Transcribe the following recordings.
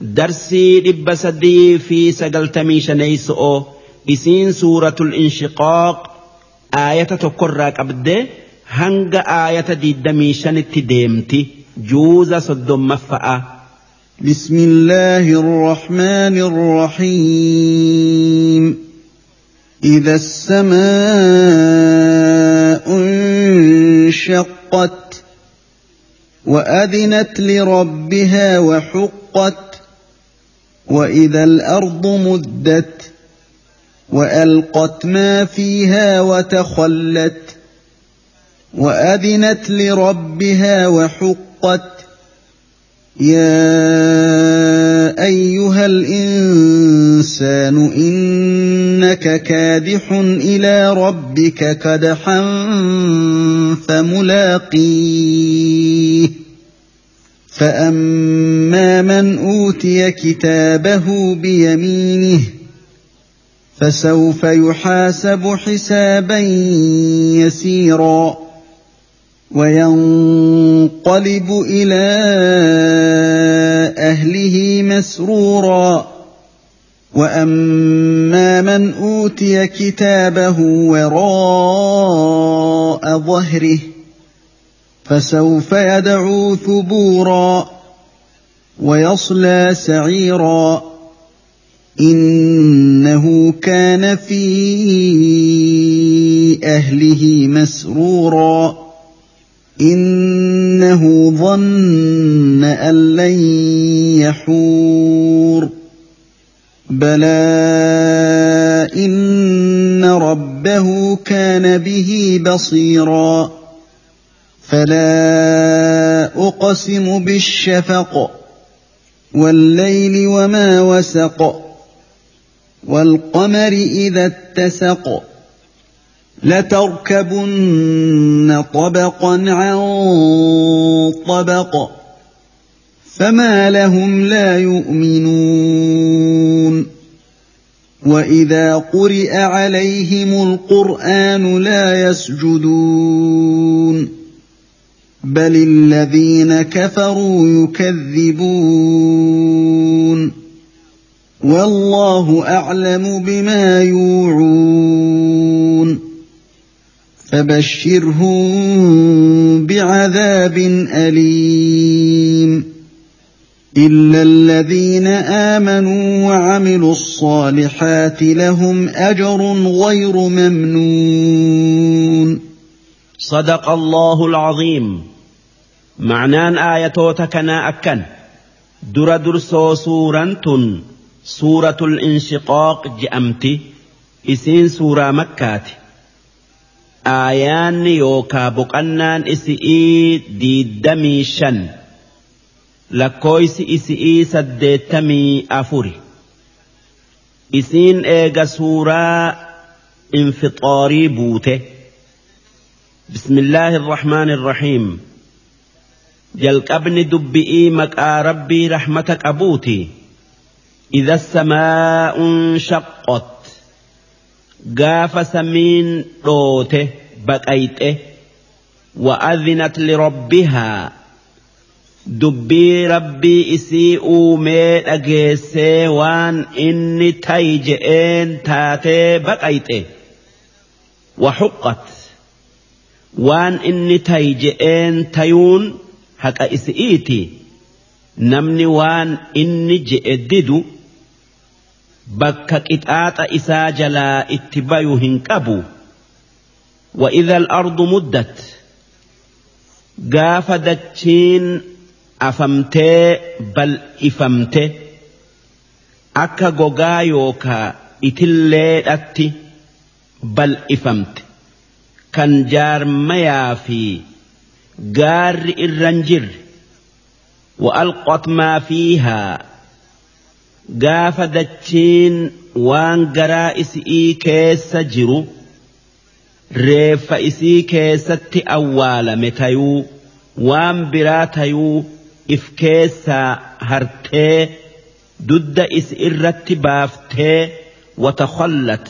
درسي ربا سدي في سجل تميش نيسو إسين سورة الانشقاق آية تكرك أبدا هنگ آية دي دميشن تديمتي جوز صدوم مفأة بسم الله الرحمن الرحيم إذا السماء انشقت وأذنت لربها وحقت واذا الأرض مدت والقت ما فيها وتخلت واذنت لربها وحقت يا ايها الانسان انك كادح إلى ربك كدحا فملاقيه فاما من اوتي كتابه بيمينه فسوف يحاسب حسابا يسيرا وينقلب إلى اهله مسرورا واما من اوتي كتابه وراء ظهره فسوف يدعو ثبورا ويصلى سعيرا إنه كان في أهله مسرورا إنه ظن أن لن يحور بلى إن ربه كان به بصيرا فلا أقسم بالشفق والليل وما وسق والقمر إذا اتسق لتركبن طبقا عن طبق فما لهم لا يؤمنون وإذا قرئ عليهم القرآن لا يسجدون بل الذين كفروا يكذبون والله اعلم بما يوعون فبشرهم بعذاب اليم الا الذين امنوا وعملوا الصالحات لهم اجر غير ممنون صدق الله العظيم. معنان آية تكنا أكن. در درسو سورة سورة الانشقاق جأمتي. إسين سورة مكة آيان يوكا بقنان إسئي ديدمي شن. لكويس إسئي سديتمي أفوري. إسين إيغا سورة انفطاري بوته. بسم الله الرحمن الرحيم. جل جلق ابن إيمك آ ربي رحمتك أبوتي. إذا السماء انشقت قاف سمين روته بقيته وأذنت لربها. dubbii ربي isii uumee dhageessee waan inni tayi تاتي taatee وحقت. Waan inni tayi je'een tayuun haqa isi'iiti namni waan inni je'e didu bakka qixaaxa isaa jalaa itti bayu hin qabu وإذا الأرض مدت قاف دتشين أفمتي بل إفمتي أكا غوغا يوكا إتلي أتي بل إفمت جار ميا في gaarri irran jirre wa'alqot maa fiihaa gaafa dachiin waan garaa isii keessa jiru reeffa isii keessatti awwaalame tayuu waan biraa tayuu if keessaa hartee dudda isi irratti baaftee watakhallat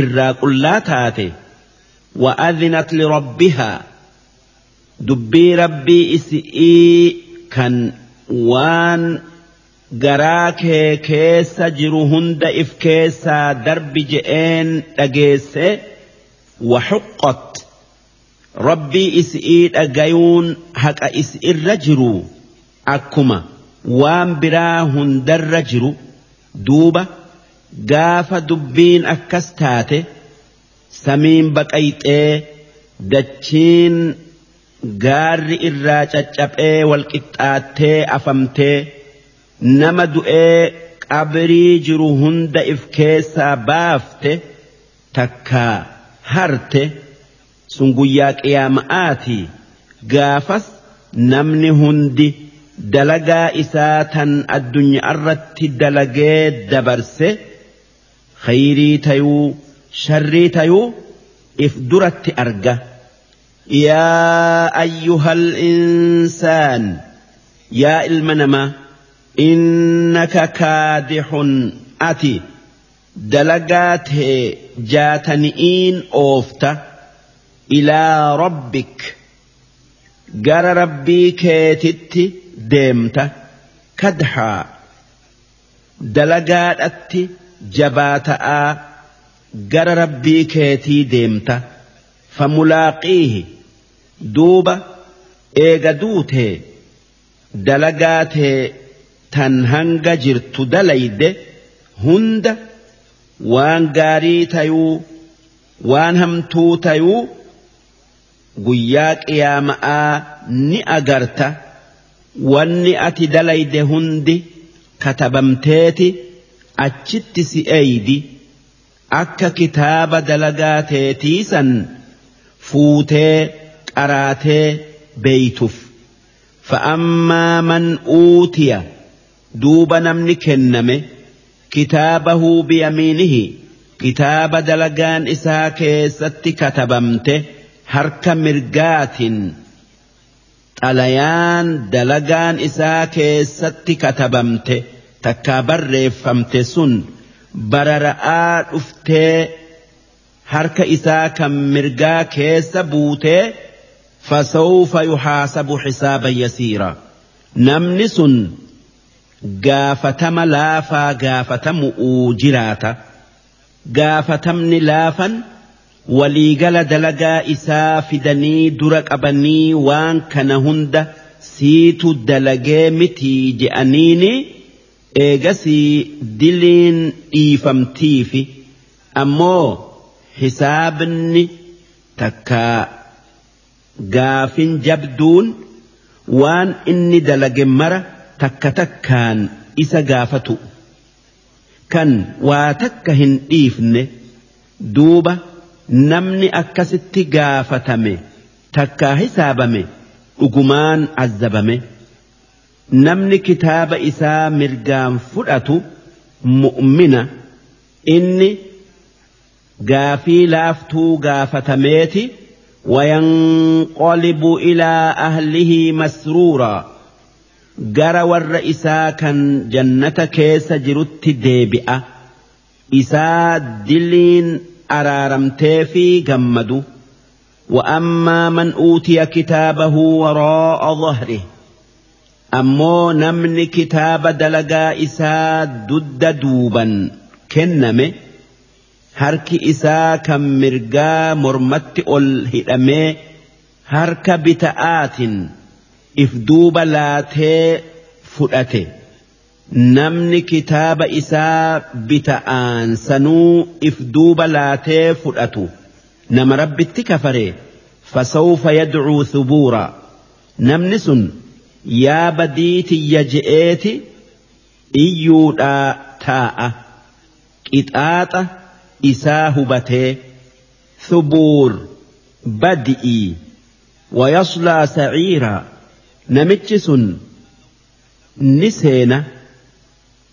irraa qullaa taate kan waan garaa kee keessa jiru hunda if keessaa darbi je'een dhageesse waxuqqat rabbii is'ii dhagayuun haqa is irra jiru akkuma waan biraa hundarra jiru duuba gaafa dubbiin akkas taate samiin baqayxee dachiin gaarri irraa caccaphee walqixxaattee afamtee nama du'ee qabrii jiru hunda if keessaa baafte takkaa harte sun guyyaa qiyaama'aati gaafas namni hundi dalagaa isaa tan addunyaa irratti dalagee dabarse khayrii tayuu sharrii tayuu if duratti arga. Yaa ayyuhal insaan yaa ilma namaa innaka kaadixun ati dalagaa tee jaatani'iin oofta ilaa rabbik gara rabbii keetitti deemta. Kadhaa dalagaadhatti jabaata'aa gara rabbii keetii deemta famulaaqiihi duuba eega duutee dalagaa tee tan hanga jirtu dalayde hunda waan gaarii tayuu waan hamtuu tayuu guyyaa qiyaama'aa ni agarta. Wanni ati dalayde hundi katabamteeti achitti si eeydi akka kitaaba dalagaa teetiisan fuutee qaraatee beeytuuf. فأما من أوتي دوب نمن كنم كتابه بيمينه كتاب دلقان إسا كيست كتبمت هرك مرقات أليان دلقان إسا كيست كتبمت تكابر فمت سن barara'aa dhuftee harka isaa kan mirgaa keessa buutee fasawfa yuhaasabu xisaaban yasiira. Namni sun gaafatama laafaa gaafatamu'uu jiraata. Gaafatamni laafan waliigala dalagaa isaa fidanii dura qabanii waan kana hunda siitu dalagee mitii je'aniini eegasii diliin dhiifamtiifi ammoo hisaabni takkaa gaafin jabduun waan inni dalage mara takka takkaan isa gaafatu. Kan waa takka hin dhiifne duuba namni akkasitti gaafatame takkaa hisaabame dhugumaan azzabame namni kitaaba isaa mirgaan fudhatu mu'mina inni gaafii laaftuu gaafatameeti وينقلب إلى أهله مسرورا جرى ور إسا كان جنة كيس جرت ديبئة إسا دلين أرارمتي في جمد وأما من أوتي كتابه وراء ظهره ammoo namni kitaaba dalagaa isaa dudda duuban kenname harki isaa kan mirgaa mormatti ol hidhamee harka bita'aatiin if duuba laatee fudhate. Namni kitaaba isaa bita'aan sanuu if duuba laatee fudhatu. Nama rabbitti kafare fasawfa yadcuu thubuura namni sun yaa badiitiyya je'eeti iyyuudhaa taa'a. Qixaaxa isaa hubatee thubuur badi'ii wayaslaa saciiraa namichi sun ni seena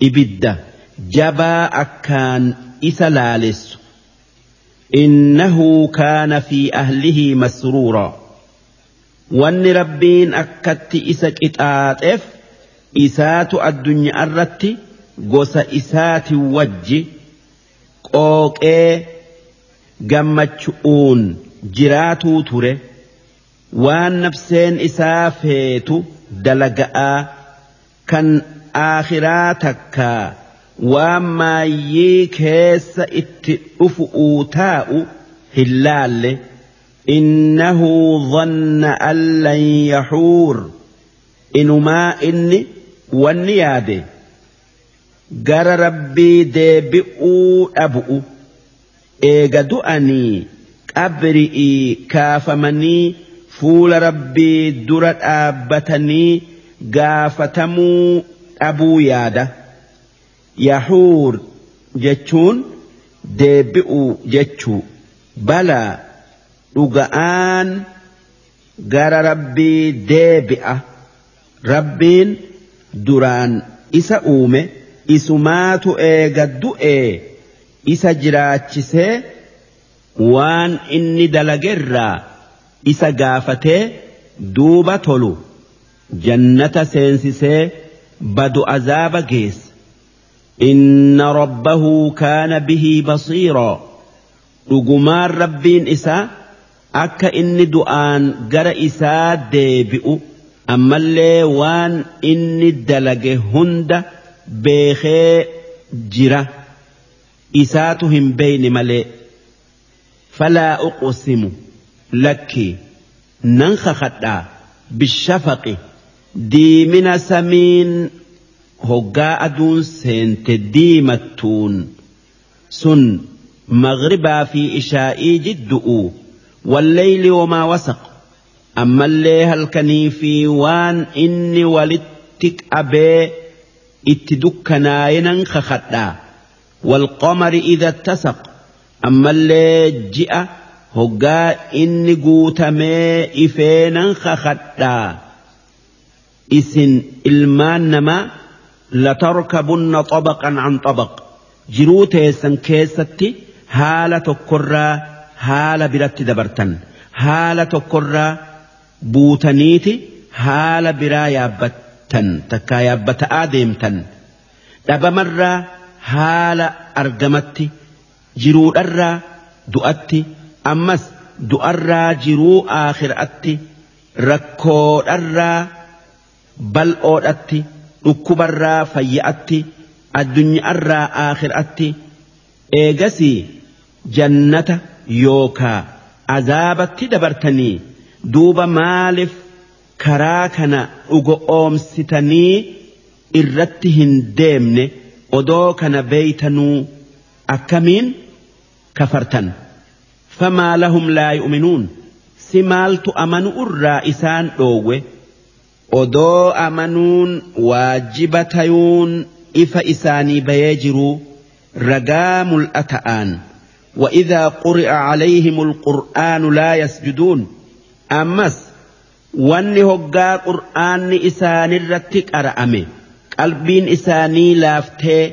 ibidda. Jabaa akkaan isa laalessu. Innahu kaana fi ahlihi masruuraa wanni rabbiin akkatti isa qixaaxeef isaatu addunyaa irratti gosa isaati wajji qooqee gammachu'uun jiraatuu ture. Waan nafseen isaa feetu dalaga'aa kan akhiraa takkaa waan maayyii keessa itti dhufu'uu taa'u hin laalle dhanna an lan yaxuur inumaa inni wanni yaade gara rabbii deebi'uu dhabu'u eega du'anii qabri'ii kaafamanii fuula rabbii dura dhaabbatanii gaafatamuu dhabuu yaada. Yahuur jechuun deebi'uu jechuu balaa dhuga'aan gara rabbii deebi'a. Rabbiin duraan isa uume isumaatu eega du'ee isa jiraachisee waan inni dalagerraa isa gaafatee duuba tolu jannata seensisee badu azaaba geessa. Inna rabbahu kaana bihii basiiraa dhugumaan rabbiin isaa akka inni du'aan gara isaa deebi'u ammallee waan inni dalage hunda beekee jira. Isaatu hin beeyne malee. Falaa uqsimu lakkii nan kakadhaa bishafaqi. Diimina samiin hoggaa aduun seente diimattuun. Sun magribaa fi ishaa'ii jiddu'u. والليل وما وسق. أما اللي هل في وان إني ولدتك أبي اتدك ناينا خخدا. والقمر إذا اتسق. أما اللي جئ هقا إني قوت مائي فينا خخدا. إسن إلماننا لتركبن طبقا عن طبق. جروتي سنكيستي هالة كُرَّةٍ haala biratti dabartan haala tokkorraa buutaniiti haala biraa yaabbattan takkaa yaabbata'aa deemtan dhabamarraa haala argamatti. jiruudharraa du'atti ammas du'arraa jiruu aakhiraatti rakkoodharraa bal'oodhatti dhukkubarraa fayya'atti addunyaarraa aakhiraatti eegasii jannata yookaa azaabatti dabartanii duuba maaliif karaa kana dhugo oomsitanii irratti hin deemne odoo kana beeytanuu akkamiin kafartan? Famaa lahum laa yu'minuun? Si maaltu amanu irraa isaan dhoowwe? Odoo amanuun waajiba tayuun ifa isaanii bayee jiruu ragaa mul'ata'aan. وإذا قرئ عليهم القرآن لا يسجدون. أمس وأني هقا قرآن إسان الرتك أرأمي. قلبين إساني لافته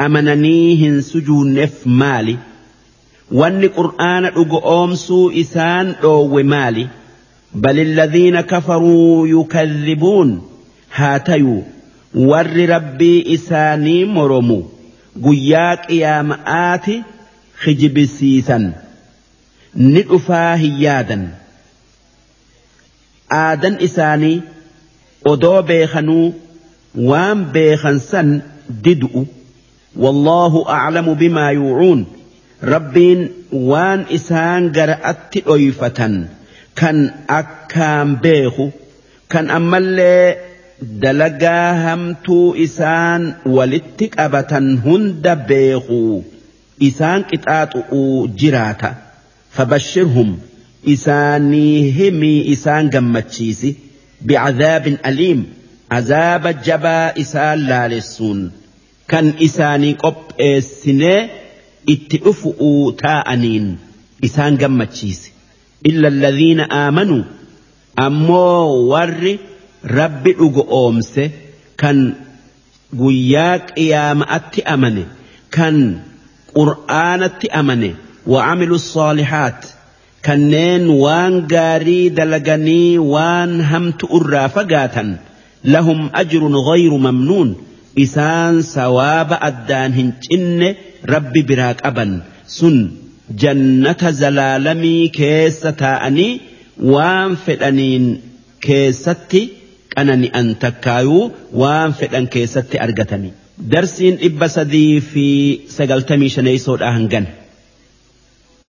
أمننيهن سجون نف مالي. وأني قرآن أقومسو إسان أو مالي. بل الذين كفروا يكذبون. هاتيو. ور ربي إساني مرمو قياك يا مآتي kijibisiisan ni dhufaa hin yaadan aadan isaanii odoo beekanuu waan beekan san didu'u. والله أعلم بما يوعون ربين وان إسان قرأت أيفة كان أكام بيخو كان أمال دلقا همتو إسان ولتك أبتا هند بيخو isaan qixaaxuu jiraata. Fabashshirhum isaanii himii isaan gammachiisi. Bicadaabin aliim azaaba jabaa isaan laalessuun. Kan isaanii qopheessinee itti dhufu'uu taa'aniin isaan gammachiise illa alladhiina aamanuu ammoo warri rabbi dhugo oomse kan guyyaa qiyaama'atti amane kan قرآن أمني وعمل الصالحات كنين وان قاري دلغني وان همت أرافقاتا لهم أجر غير ممنون إسان سواب أدان هنچن ربي براك أبا سن جنة زلالمي كيسة تاني وان فلانين كيستي أنني أنتكايو وان فلان كيستي أرغتني درسين إبا سدي في سجل تمي شنيسو الأهنجن